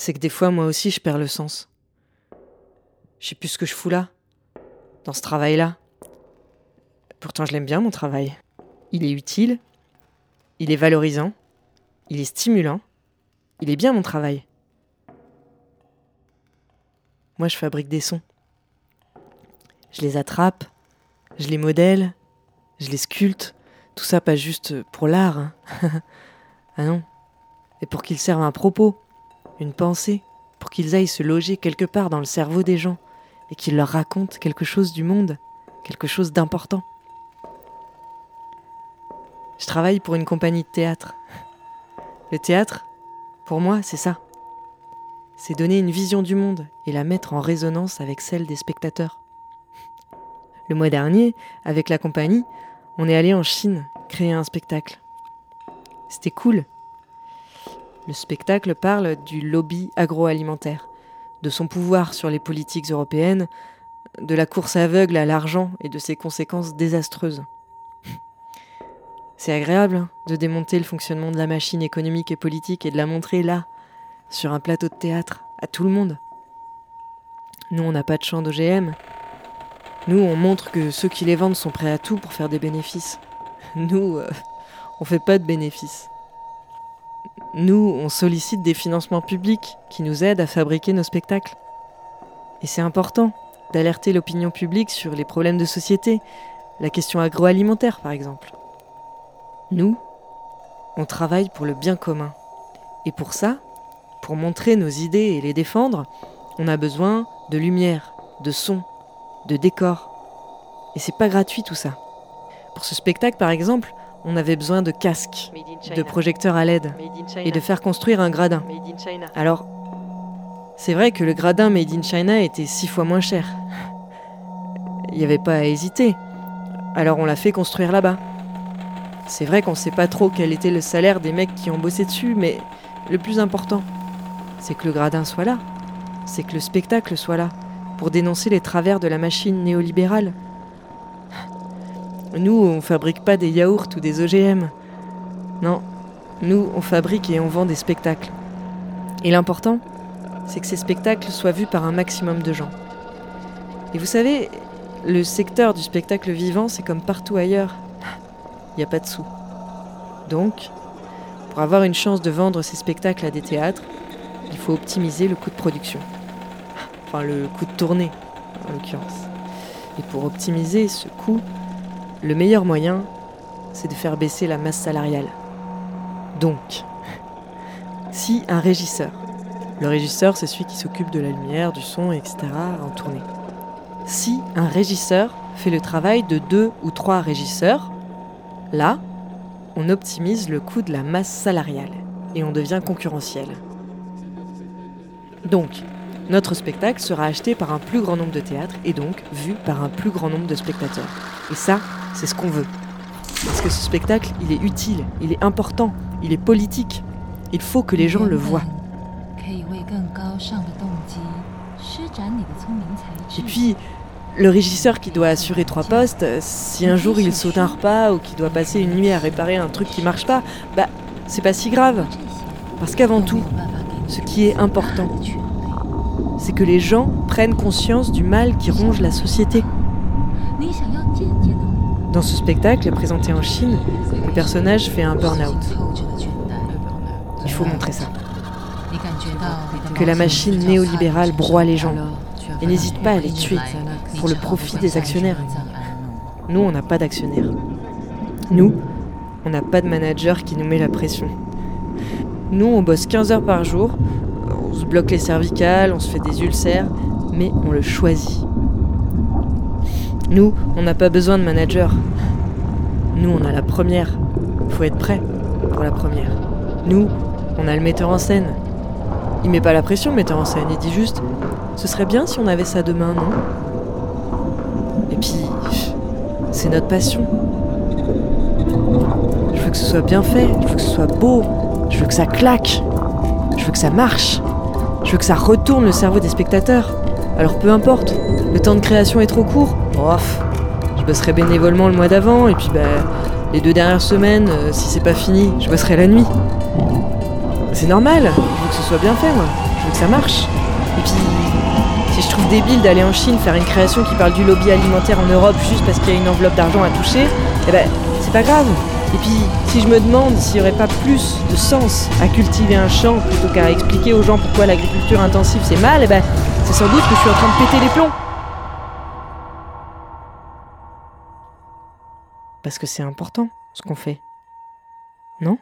c'est que des fois, moi aussi, je perds le sens. Je sais plus ce que je fous là, dans ce travail-là. Pourtant, je l'aime bien, mon travail. Il est utile, il est valorisant, il est stimulant, il est bien, mon travail. Moi, je fabrique des sons. Je les attrape, je les modèle, je les sculpte. Tout ça pas juste pour l'art. hein. ah non. Et pour qu'ils servent un propos, une pensée, pour qu'ils aillent se loger quelque part dans le cerveau des gens et qu'ils leur racontent quelque chose du monde, quelque chose d'important. Je travaille pour une compagnie de théâtre. Le théâtre, pour moi, c'est ça. C'est donner une vision du monde et la mettre en résonance avec celle des spectateurs. Le mois dernier, avec la compagnie, on est allé en Chine créer un spectacle. C'était cool. Le spectacle parle du lobby agroalimentaire, de son pouvoir sur les politiques européennes, de la course aveugle à l'argent et de ses conséquences désastreuses. C'est agréable hein, de démonter le fonctionnement de la machine économique et politique et de la montrer là, sur un plateau de théâtre, à tout le monde. Nous, on n'a pas de champ d'OGM. Nous, on montre que ceux qui les vendent sont prêts à tout pour faire des bénéfices. Nous, euh, on fait pas de bénéfices. Nous, on sollicite des financements publics qui nous aident à fabriquer nos spectacles. Et c'est important d'alerter l'opinion publique sur les problèmes de société, la question agroalimentaire par exemple. Nous, on travaille pour le bien commun. Et pour ça, pour montrer nos idées et les défendre, on a besoin de lumière, de son, de décor. Et c'est pas gratuit tout ça. Pour ce spectacle par exemple, on avait besoin de casques, de projecteurs à LED et de faire construire un gradin. Alors, c'est vrai que le gradin Made in China était six fois moins cher. Il n'y avait pas à hésiter. Alors on l'a fait construire là-bas. C'est vrai qu'on sait pas trop quel était le salaire des mecs qui ont bossé dessus, mais le plus important, c'est que le gradin soit là. C'est que le spectacle soit là, pour dénoncer les travers de la machine néolibérale. Nous, on fabrique pas des yaourts ou des OGM. Non, nous, on fabrique et on vend des spectacles. Et l'important, c'est que ces spectacles soient vus par un maximum de gens. Et vous savez, le secteur du spectacle vivant, c'est comme partout ailleurs. Il n'y a pas de sous. Donc, pour avoir une chance de vendre ces spectacles à des théâtres, il faut optimiser le coût de production. Enfin, le coût de tournée, en l'occurrence. Et pour optimiser ce coût, le meilleur moyen, c'est de faire baisser la masse salariale. Donc, si un régisseur, le régisseur c'est celui qui s'occupe de la lumière, du son, etc. en tournée. Si un régisseur fait le travail de deux ou trois régisseurs, là, on optimise le coût de la masse salariale et on devient concurrentiel. Donc, notre spectacle sera acheté par un plus grand nombre de théâtres et donc vu par un plus grand nombre de spectateurs. Et ça, c'est ce qu'on veut. Parce que ce spectacle, il est utile, il est important, il est politique. Il faut que les gens le voient. Et puis, le régisseur qui doit assurer trois postes, si un jour il saute un repas ou qui doit passer une nuit à réparer un truc qui marche pas, bah, c'est pas si grave. Parce qu'avant tout, ce qui est important, c'est que les gens prennent conscience du mal qui ronge la société. Dans ce spectacle présenté en Chine, le personnage fait un burn-out. Il faut montrer ça. Que la machine néolibérale broie les gens et n'hésite pas à les tuer pour le profit des actionnaires. Nous, on n'a pas d'actionnaires. Nous, on n'a pas de manager qui nous met la pression. Nous, on bosse 15 heures par jour, on se bloque les cervicales, on se fait des ulcères, mais on le choisit. Nous, on n'a pas besoin de manager. Nous, on a la première. Faut être prêt pour la première. Nous, on a le metteur en scène. Il met pas la pression, le metteur en scène. Il dit juste Ce serait bien si on avait ça demain, non? Et puis, c'est notre passion. Je veux que ce soit bien fait, je veux que ce soit beau, je veux que ça claque, je veux que ça marche, je veux que ça retourne le cerveau des spectateurs. Alors peu importe, le temps de création est trop court. Bof, je bosserai bénévolement le mois d'avant et puis bah, les deux dernières semaines, euh, si c'est pas fini, je bosserai la nuit. C'est normal, je veux que ce soit bien fait moi. je veux que ça marche. Et puis, si je trouve débile d'aller en Chine faire une création qui parle du lobby alimentaire en Europe juste parce qu'il y a une enveloppe d'argent à toucher, eh ben, c'est pas grave. Et puis, si je me demande s'il n'y aurait pas plus de sens à cultiver un champ plutôt qu'à expliquer aux gens pourquoi l'agriculture intensive c'est mal, eh ben, c'est sans doute que je suis en train de péter les plombs. Parce que c'est important ce qu'on fait. Non?